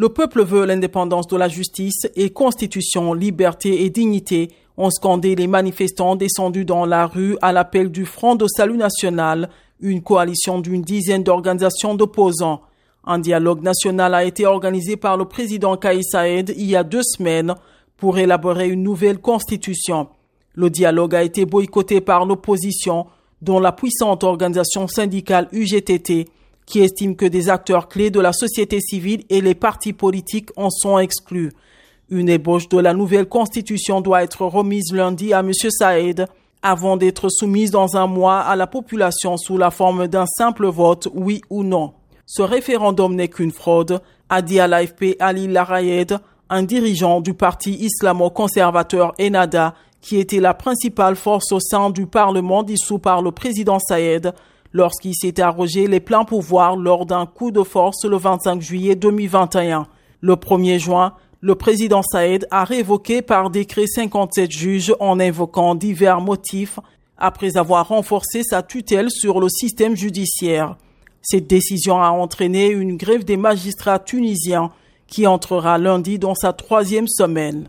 Le peuple veut l'indépendance de la justice et constitution, liberté et dignité, ont scandé les manifestants descendus dans la rue à l'appel du Front de Salut National, une coalition d'une dizaine d'organisations d'opposants. Un dialogue national a été organisé par le président Kais Saed il y a deux semaines pour élaborer une nouvelle constitution. Le dialogue a été boycotté par l'opposition, dont la puissante organisation syndicale UGTT, qui estime que des acteurs clés de la société civile et les partis politiques en sont exclus. Une ébauche de la nouvelle constitution doit être remise lundi à M. Saïd avant d'être soumise dans un mois à la population sous la forme d'un simple vote, oui ou non. Ce référendum n'est qu'une fraude, a dit à l'AFP Ali Larayed, un dirigeant du parti islamo-conservateur Enada, qui était la principale force au sein du Parlement dissous par le président Saïd lorsqu'il s'est arrogé les pleins pouvoirs lors d'un coup de force le 25 juillet 2021. Le 1er juin, le président Saïd a révoqué par décret 57 juges en invoquant divers motifs après avoir renforcé sa tutelle sur le système judiciaire. Cette décision a entraîné une grève des magistrats tunisiens qui entrera lundi dans sa troisième semaine.